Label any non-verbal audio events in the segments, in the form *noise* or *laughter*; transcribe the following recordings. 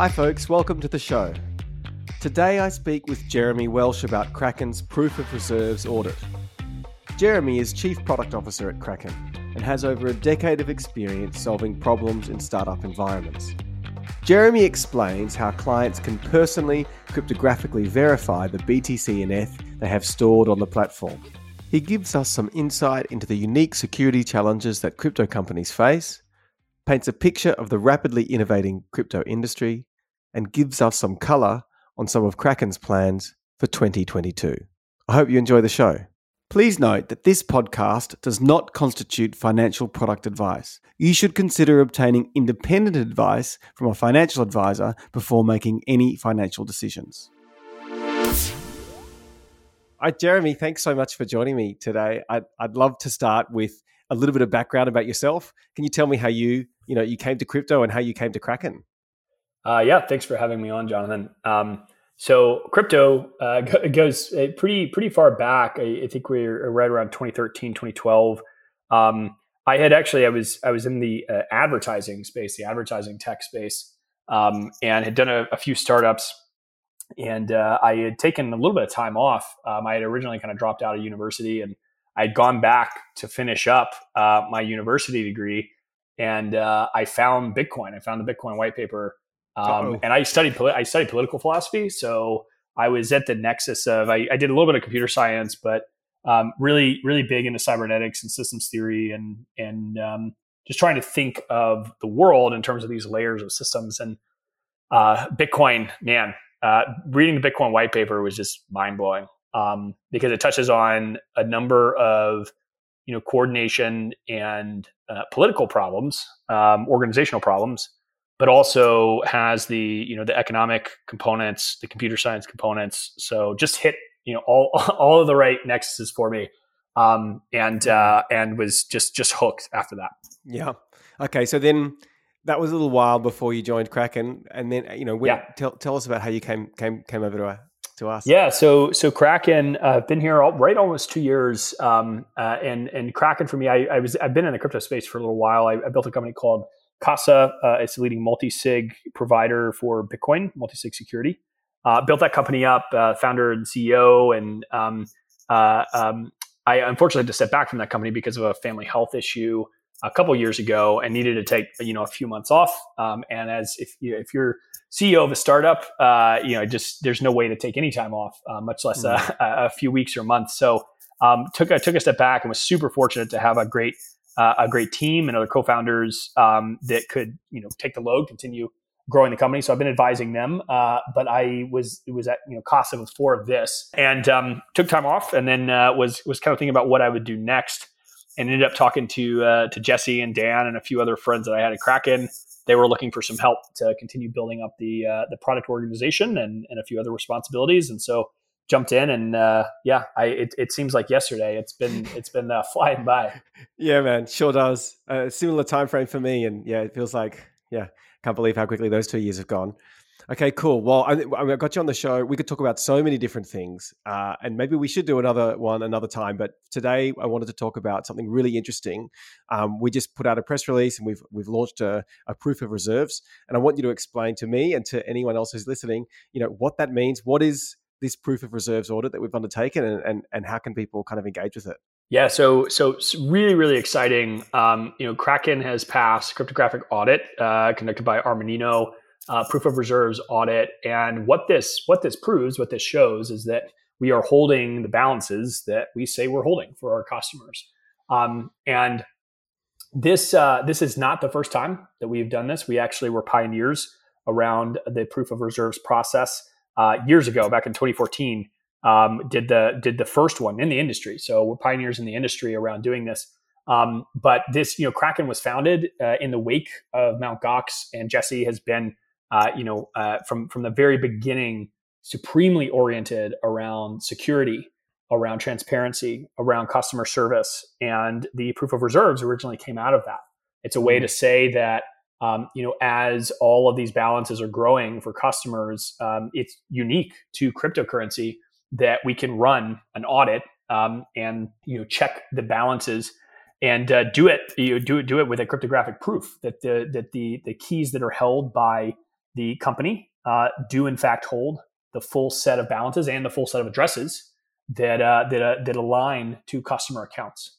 Hi, folks, welcome to the show. Today I speak with Jeremy Welch about Kraken's Proof of Reserves audit. Jeremy is Chief Product Officer at Kraken and has over a decade of experience solving problems in startup environments. Jeremy explains how clients can personally cryptographically verify the BTC and ETH they have stored on the platform. He gives us some insight into the unique security challenges that crypto companies face, paints a picture of the rapidly innovating crypto industry, and gives us some color on some of Kraken's plans for 2022. I hope you enjoy the show. Please note that this podcast does not constitute financial product advice. You should consider obtaining independent advice from a financial advisor before making any financial decisions. All right, Jeremy, thanks so much for joining me today. I'd, I'd love to start with a little bit of background about yourself. Can you tell me how you, you know, you came to crypto and how you came to Kraken? Uh, yeah, thanks for having me on, Jonathon. Um, so crypto uh, *laughs* goes uh, pretty pretty far back. I, I, think we're right around 2013, 2012. Um, I had actually I was I was in the uh, advertising space, the advertising tech space, um, and had done a, a few startups and uh, I had taken a little bit of time off. Um, I had originally kind of dropped out of university, and I had gone back to finish up uh, my university degree, and uh, I found Bitcoin. I found the Bitcoin white paper, um, and I studied I studied political philosophy. So I was at the nexus of I, I did a little bit of computer science, but um, really really big into cybernetics and systems theory, and and um, just trying to think of the world in terms of these layers of systems and uh, Bitcoin. Man, uh, reading the Bitcoin white paper was just mind blowing um, because it touches on a number of you know coordination and uh, political problems, um, organizational problems, but also has the you know the economic components, the computer science components. So just hit you know all *laughs* all of the right nexuses for me, um, and uh, and was just just hooked after that. Yeah. Okay. So then that was a little while before you joined Kraken, and then you know, when, yeah. tell tell us about how you came came came over to uh, to us. Yeah, so so Kraken, I've uh, been here all, right almost two years, um, uh, and and Kraken for me, I, I, was I've been in the crypto space for a little while. I, I built a company called Casa. Uh, it's a leading multi sig provider for Bitcoin, multi sig security. Uh, built that company up, uh, founder and CEO, and um, um, I unfortunately had to step back from that company because of a family health issue a couple years ago and needed to take you know a few months off. Um, and as if you if you're CEO of a startup, uh, you know just there's no way to take any time off, uh, much less mm-hmm. a, a, few weeks or months. So um, took I took a step back and was super fortunate to have a great uh, a great team and other co-founders um, that could you know take the load, continue growing the company. So I've been advising them, uh, but I was it was at you know Casa before this, and um, took time off, and then uh, was was kind of thinking about what I would do next and ended up talking to uh, to Jesse and Dan and a few other friends that I had at Kraken. They were looking for some help to continue building up the uh, the product organization and, and a few other responsibilities, and so jumped in and uh, yeah, I it, it seems like yesterday. It's been it's been uh, *laughs* flying by. Yeah, man, sure does. A similar time frame for me, and yeah, it feels like yeah, can't believe how quickly those two years have gone. Okay, cool. Well, I, I, got you on the show. We could talk about so many different things, uh, and maybe we should do another one another time. But today, I wanted to talk about something really interesting. Um, we just put out a press release, and we've we've launched a, a, proof of reserves. And I want you to explain to me and to anyone else who's listening, you know, what that means. What is this proof of reserves audit that we've undertaken, and and, and how can people kind of engage with it? Yeah, so so really really exciting. Um, you know, Kraken has passed cryptographic audit uh, conducted by Armanino uh, proof of reserves audit. And what this what this proves, what this shows, is that we are holding the balances that we say we're holding for our customers. Um, and this uh, this is not the first time that we've done this. We actually were pioneers around the proof of reserves process uh, years ago, back in 2014. Um, did the did the first one in the industry. So we're pioneers in the industry around doing this. Um, but this, you know, Kraken was founded uh, in the wake of Mount Gox, and Jesse has been uh, you know, uh, from from the very beginning, supremely oriented around security, around transparency, around customer service, and the proof of reserves originally came out of that. It's a way mm-hmm. to say that um, you know, as all of these balances are growing for customers, um, it's unique to cryptocurrency that we can run an audit um, and you know check the balances and uh, do it you know, do it do it with a cryptographic proof that the that the the keys that are held by the company uh, do in fact hold the full set of balances and the full set of addresses that uh, that uh, that align to customer accounts.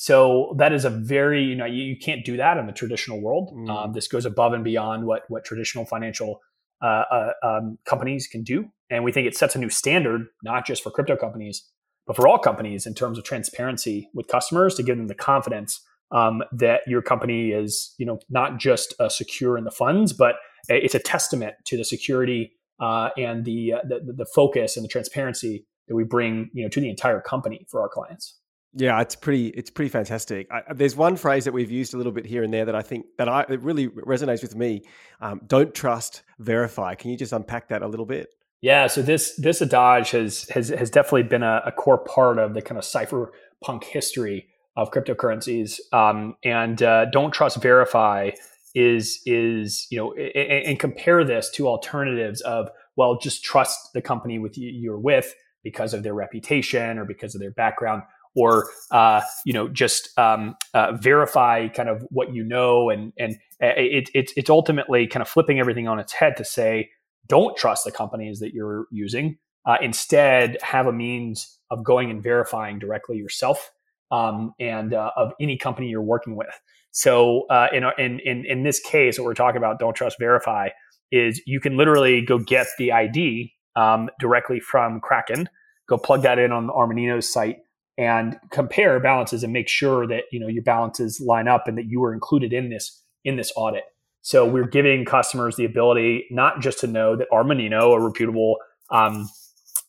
So that is a very you know you, you can't do that in the traditional world. Mm. Um, this goes above and beyond what what traditional financial uh, uh, um, companies can do, and we think it sets a new standard not just for crypto companies but for all companies in terms of transparency with customers to give them the confidence um, that your company is you know not just uh, secure in the funds, but it's a testament to the security uh, and the, uh, the the focus and the transparency that we bring you know to the entire company for our clients. Yeah, it's pretty. It's pretty fantastic. I, there's one phrase that we've used a little bit here and there that I think that I it really resonates with me. Um, don't trust, verify. Can you just unpack that a little bit? Yeah, so this this adage has has has definitely been a, a core part of the kind of cypherpunk history of cryptocurrencies. Um, and uh, don't trust, verify is is you know and, and compare this to alternatives of well just trust the company with you, you're with because of their reputation or because of their background or uh, you know just um, uh, verify kind of what you know and and uh, it, it, it's ultimately kind of flipping everything on its head to say don't trust the companies that you're using. Uh, instead have a means of going and verifying directly yourself um, and uh, of any company you're working with. So uh, in, in, in, in this case, what we're talking about, don't trust, verify, is you can literally go get the ID um, directly from Kraken, go plug that in on the site, and compare balances and make sure that you know your balances line up and that you were included in this in this audit. So we're giving customers the ability not just to know that Armanino, a reputable um,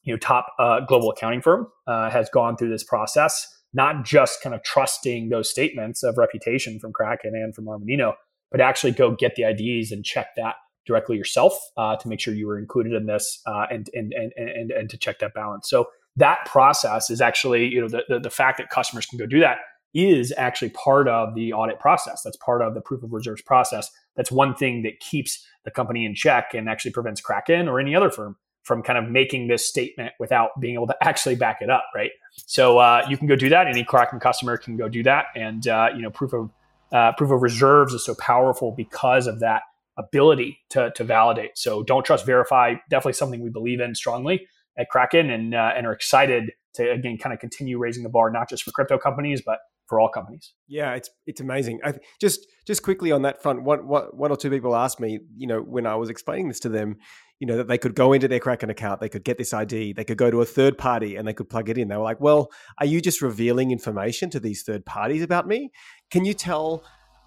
you know top uh, global accounting firm, uh, has gone through this process not just kind of trusting those statements of reputation from Kraken and from Armanino, but actually go get the IDs and check that directly yourself uh, to make sure you were included in this uh, and, and, and, and, and to check that balance. So that process is actually, you know, the, the, the fact that customers can go do that is actually part of the audit process. That's part of the proof of reserves process. That's one thing that keeps the company in check and actually prevents Kraken or any other firm from kind of making this statement without being able to *laughs* actually back it up, right? So uh, you can go do that. Any Kraken customer can go do that, and uh, you know proof of uh, proof of reserves is so powerful because of that ability to to validate. So don't trust, verify. Definitely something we believe in strongly at Kraken, and uh, and are excited to again kind of continue raising the bar, not just for crypto companies, but for all companies. Yeah, it's it's amazing. I, just just quickly on that front, one, one, one or two people asked me, you know, when I was explaining this to them, you know, that they could go into their Kraken account, they could get this ID, they could go to a third party and they could plug it in. They were like, well, are you just revealing information to these third parties about me? Can you tell,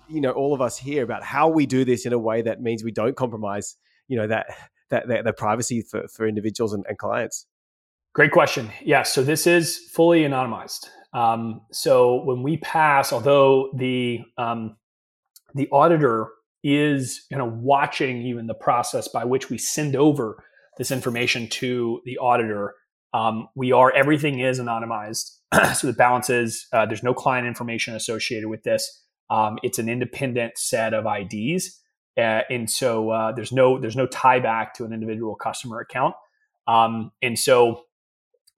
you know, all of us here about how we do this in a way that means we don't compromise, you know, that that, that the privacy for, for individuals and, and clients? Great question. Yeah, so this is fully anonymized. Um, so when we pass, although the um, the auditor is you know watching even the process by which we send over this information to the auditor. Um, we are everything is anonymized, *clears throat* so the balances uh, there's no client information associated with this. Um, it's an independent set of IDs, uh, and so uh, there's no there's no tie back to an individual customer account. Um, and so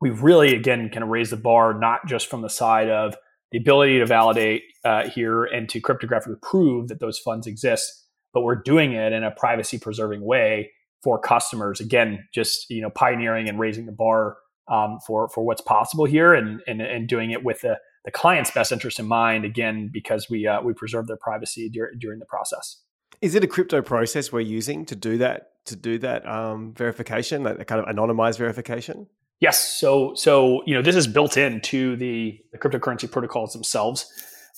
we've really again kind of raised the bar not just from the side of the ability to validate uh, here and to cryptographically prove that those funds exist, but we're doing it in a privacy preserving way for customers. Again, just you know, pioneering and raising the bar um, for for what's possible here, and and, and doing it with the, the client's best interest in mind. Again, because we uh, we preserve their privacy dur- during the process. Is it a crypto process we're using to do that to do that um, verification, that kind of anonymized verification? Yes. So, so you know, this is built into the, the cryptocurrency protocols themselves.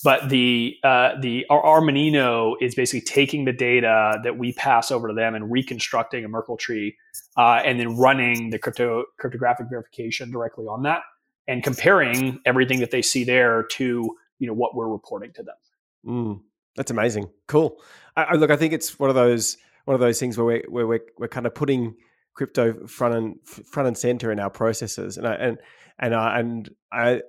But the uh, the Armanino is basically taking the data that we pass over to them and reconstructing a Merkle tree, uh, and then running the crypto cryptographic verification directly on that, and comparing everything that they see there to you know what we're reporting to them. Mm, that's amazing. Cool. I, I, look, I think it's one of those one of those things where we're where we're, we're kind of putting crypto front and front and center in our processes, and I, and and I, and I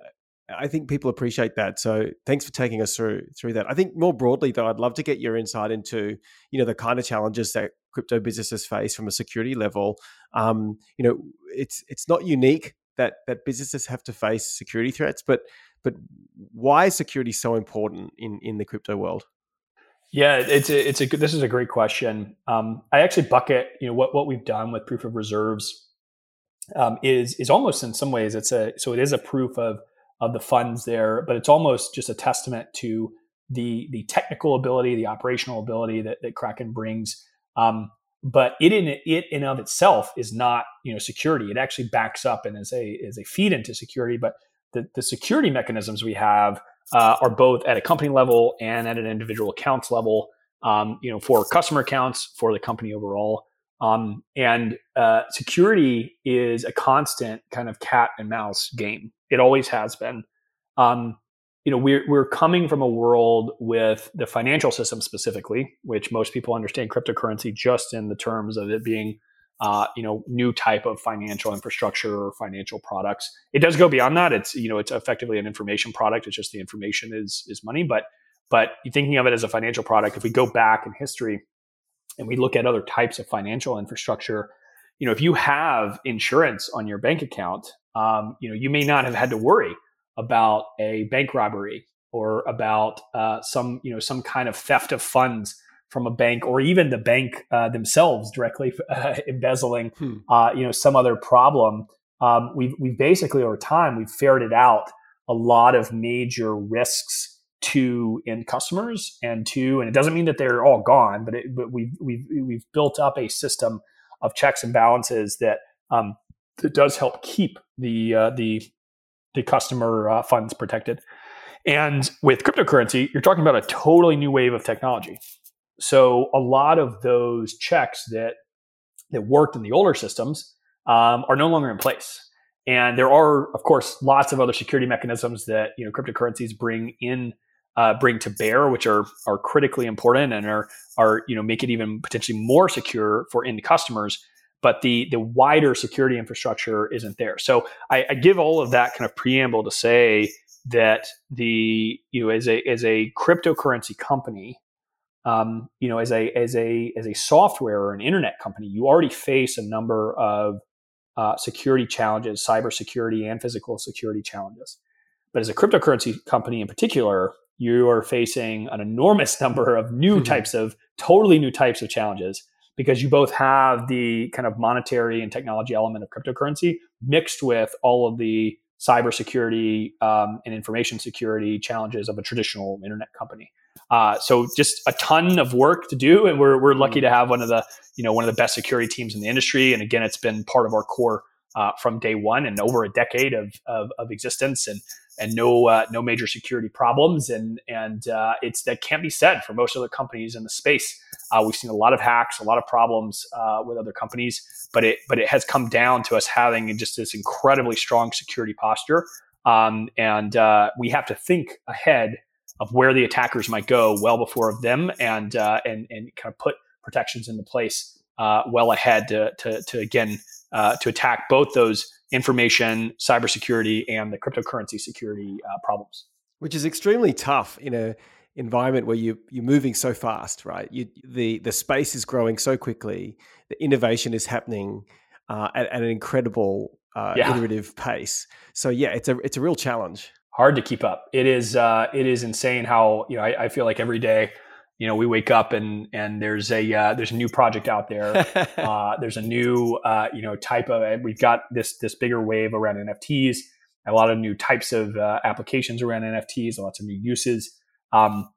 I think people appreciate that. So thanks for taking us through through that. I think more broadly though, I'd love to get your insight into you know the kind of challenges that crypto businesses face from a security level. Um, you know, it's it's not unique that that businesses have to face security threats, but but why is security so important in in the crypto world? Yeah, it's a, it's a this is a great question. Um, I actually bucket you know what what we've done with proof of reserves um, is is almost in some ways it's a so it is a proof of of the funds there, but it's almost just a testament to the the technical ability, the operational ability that, that Kraken brings. Um, but it in it in of itself is not you know security. It actually backs up and is a is a feed into security. But the, the security mechanisms we have uh, are both at a company level and at an individual accounts level. Um, you know, for customer accounts, for the company overall. Um, and uh, security is a constant kind of cat and mouse game. It always has been. Um, you know, we're we're coming from a world with the financial system specifically, which most people understand cryptocurrency just in the terms of it being, uh, you know, new type of financial infrastructure or financial products. It does go beyond that. It's you know, it's effectively an information product. It's just the information is is money, but but thinking of it as a financial product, if we go back in history and we look at other types of financial infrastructure, you know, if you have insurance on your bank account, um, you know, you may not have had to worry about a bank robbery or about uh, some, you know, some kind of theft of funds from a bank or even the bank uh, themselves directly *laughs* uh, embezzling, hmm. Uh, you know, some other problem. Um, we've, we've basically over time, we've ferreted out a lot of major risks to end customers and to and it doesn't mean that they're all gone but it, but we've we've we've built up a system of checks and balances that um, that does help keep the uh, the the customer uh, funds protected and with cryptocurrency you're talking about a totally new wave of technology so a lot of those checks that that worked in the older systems um, are no longer in place and there are of course lots of other security mechanisms that you know cryptocurrencies bring in uh, bring to bear, which are are critically important and are are you know make it even potentially more secure for end customers. But the the wider security infrastructure isn't there. So I, I give all of that kind of preamble to say that the you know as a as a cryptocurrency company, um, you know as a as a as a software or an internet company, you already face a number of uh, security challenges, cybersecurity and physical security challenges. But as a cryptocurrency company in particular, you are facing an enormous *laughs* number of new mm-hmm. types of totally new types of challenges because you both have the kind of monetary and technology element of cryptocurrency mixed with all of the cybersecurity um, and information security challenges of a traditional internet company. Uh, so just a ton of work to do, and we're we're lucky mm-hmm. to have one of the you know one of the best security teams in the industry. And again, it's been part of our core uh, from day one and over a decade of, of, of existence. And and no uh, no major security problems. And and uh, it's that can't be said for most other companies in the space. Uh, we've seen a lot of hacks, a lot of problems uh, with other companies, but it but it has come down to us having just this incredibly strong security posture. Um, and uh, we have to think ahead of where the attackers might go well before them, and uh, and and kind of put protections into place well ahead to to, to again to attack both those information, cybersecurity, and the cryptocurrency security uh, problems. Which is extremely tough in a environment where you you're moving so fast, right? You, the the space is growing so quickly, the innovation is happening uh, at, at, an incredible uh, yeah. iterative pace. So yeah, it's a it's a real challenge. Hard to keep up. It is uh, it is insane how you know I, I feel like every day you know we wake up and and there's a uh, there's a new project out there. *laughs* Uh, there's a new uh, you know type of we've got this this bigger wave around nfts a lot of new types of uh, applications around nfts lots of new uses. Um,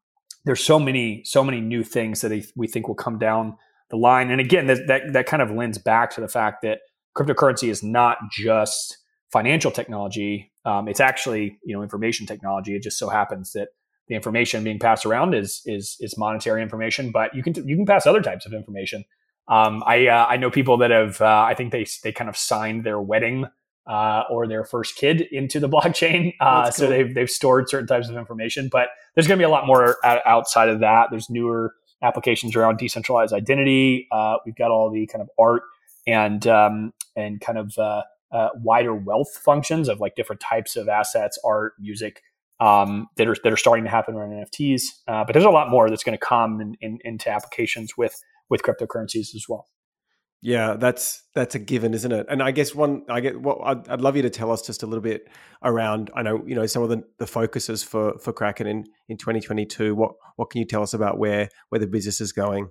there's so many so many new things that we think will come down the line. And again that, that that kind of lends back to the fact that cryptocurrency is not just financial technology um, it's actually you know information technology it just so happens that the information being passed around is is is monetary information, but you can you can pass other types of information. Um, I uh, I know people that have uh, I think they they kind of signed their wedding uh, or their first kid into the *laughs* blockchain, uh, cool. so they've they've stored certain types of information. But there's going to be a lot more outside of that. There's newer applications around decentralized identity. Uh, we've got all the kind of art and um, and kind of uh, wider wealth functions of like different types of assets, art, music um, that are that are starting to happen around NFTs. Uh, but there's a lot more that's going to come in, in, into applications with with cryptocurrencies as well. Yeah, that's that's a given, isn't it? And I guess one, I get what I'd, I'd, love you to tell us just a little bit around. I know you know some of the, the focuses for for Kraken in in 2022. What what can you tell us about where where the business is going?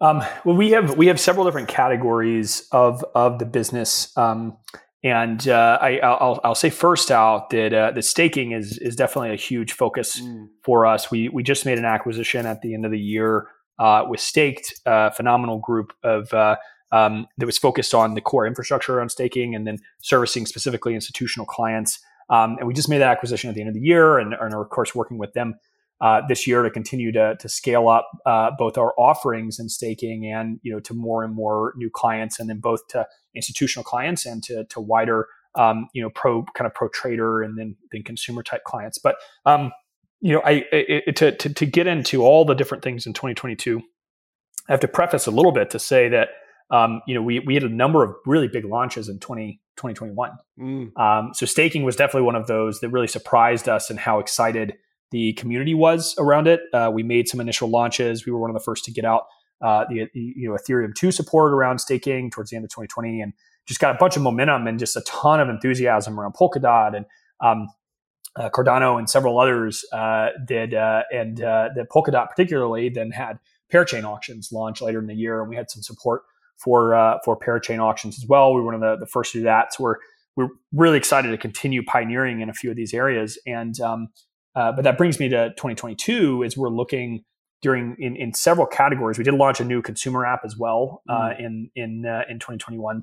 Um, well, we have we have several different categories of of the business, um, and uh, I, will I'll say first out that uh, the staking is is definitely a huge focus mm. for us. We we just made an acquisition at the end of the year uh, with Staked, a phenomenal group of uh, um, that was focused on the core infrastructure on staking and then servicing specifically institutional clients. Um, and we just made that acquisition at the end of the year and, and are, of course, working with them uh, this year to continue to, to scale up uh, both our offerings in staking and you know to more and more new clients, and then both to institutional clients and to, to wider um, you know pro kind of pro trader and then then consumer type clients. But um, you know, I, I to, to to get into all the different things in 2022, I have to preface a little bit to say that um, you know, we, we had a number of really big launches in 20, 2021. Mm. Um, so staking was definitely one of those that really surprised us and how excited the community was around it. Uh, we made some initial launches. We were one of the first to get out uh, the, you know Ethereum 2 support around staking towards the end of 2020 and just got a bunch of momentum and just a ton of enthusiasm around Polkadot and um, uh, Cardano and several others uh, did. Uh, and uh, the Polkadot particularly then had parachain auctions launch later in the year and we had some support for uh, for parachain auctions as well. We were one of the, the first to do that. So we're we're really excited to continue pioneering in a few of these areas. And um, uh, but that brings me to 2022 is we're looking during in, in several categories. We did launch a new consumer app as well uh, mm. in in uh, in 2021.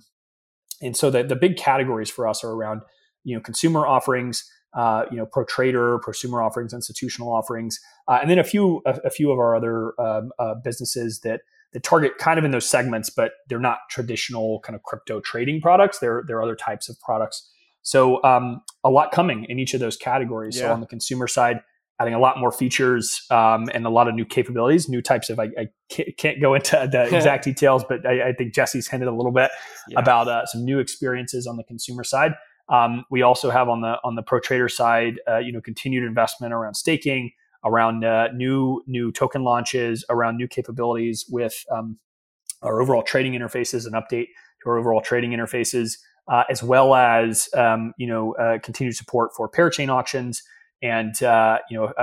And so the, the big categories for us are around you know consumer offerings, uh, you know pro trader, prosumer offerings, institutional offerings, uh, and then a few a, a few of our other um, uh, businesses that that target kind of in those segments, but they're not traditional kind of crypto trading products. They're they're other types of products. So um, a lot coming in each of those categories. Yeah. So on the consumer side, adding a lot more features um, and a lot of new capabilities, new types of. I, I can't, go into the *laughs* exact details, but I, I, think Jesse's hinted a little bit yeah. about uh, some new experiences on the consumer side. Um, we also have on the on the pro trader side, uh, you know, continued investment around staking around uh, new new token launches, around new capabilities with um, our overall trading interfaces, an update to our overall trading interfaces, uh, as well as um, you know uh, continued support for parachain auctions, and uh, you know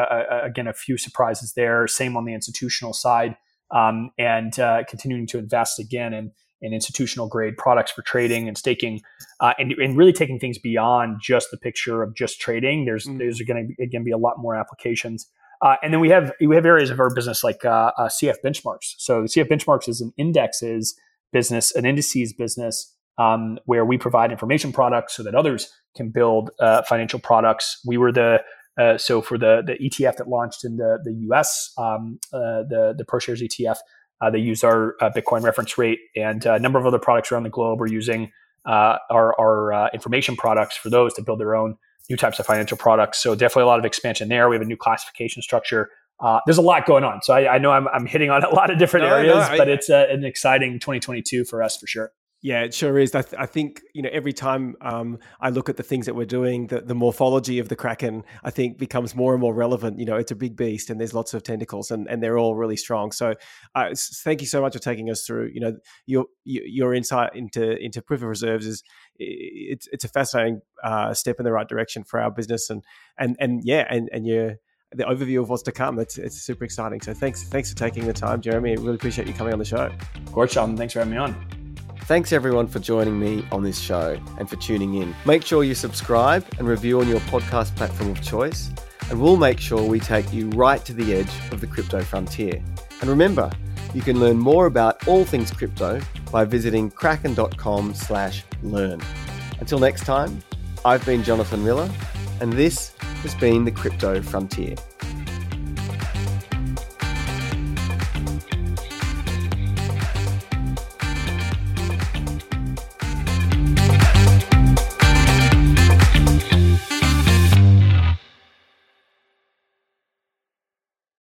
again a few surprises there. Same on the institutional side, um, and uh, continuing to invest again in in institutional grade products for trading and staking, uh, and, and really taking things beyond just the picture of just trading. There's mm. there's going to again be a lot more applications. Uh, and then we have we have areas of our business like uh, uh, CF benchmarks. So CF benchmarks is an indexes business, an indices business, um, where we provide information products so that others can build uh, financial products. We were the uh, so for the the ETF that launched in the the US, um, uh, the the ProShares ETF, they use our Bitcoin reference rate, and a number of other products around the globe are using our our information products for those to build their own new types of financial products. So definitely a lot of expansion there. We have a new classification structure. Uh, there's a lot going on. So I, I know I'm, I'm, hitting on a lot of different no, areas, no, I, but it's a, an exciting 2022 for us for sure. Yeah, it sure is. I, th- I think you know every time um, I look at the things that we're doing, the, the morphology of the kraken I think becomes more and more relevant. You know, it's a big beast, and there's lots of tentacles, and, and they're all really strong. So, uh, thank you so much for taking us through. You know, your your insight into into proof of reserves is it's it's a fascinating uh, step in the right direction for our business, and and and yeah, and and your the overview of what's to come. It's it's super exciting. So thanks thanks for taking the time, Jeremy. I really appreciate you coming on the show. Of course, Sean. Thanks for having me on. Thanks everyone for joining me on this show and for tuning in. Make sure you subscribe and review on your podcast platform of choice, and we'll make sure we take you right to the edge of the crypto frontier. And remember, you can learn more about all things crypto by visiting kraken.com/learn. Until next time, I've been Jonathon Miller, and this has been the Crypto Frontier.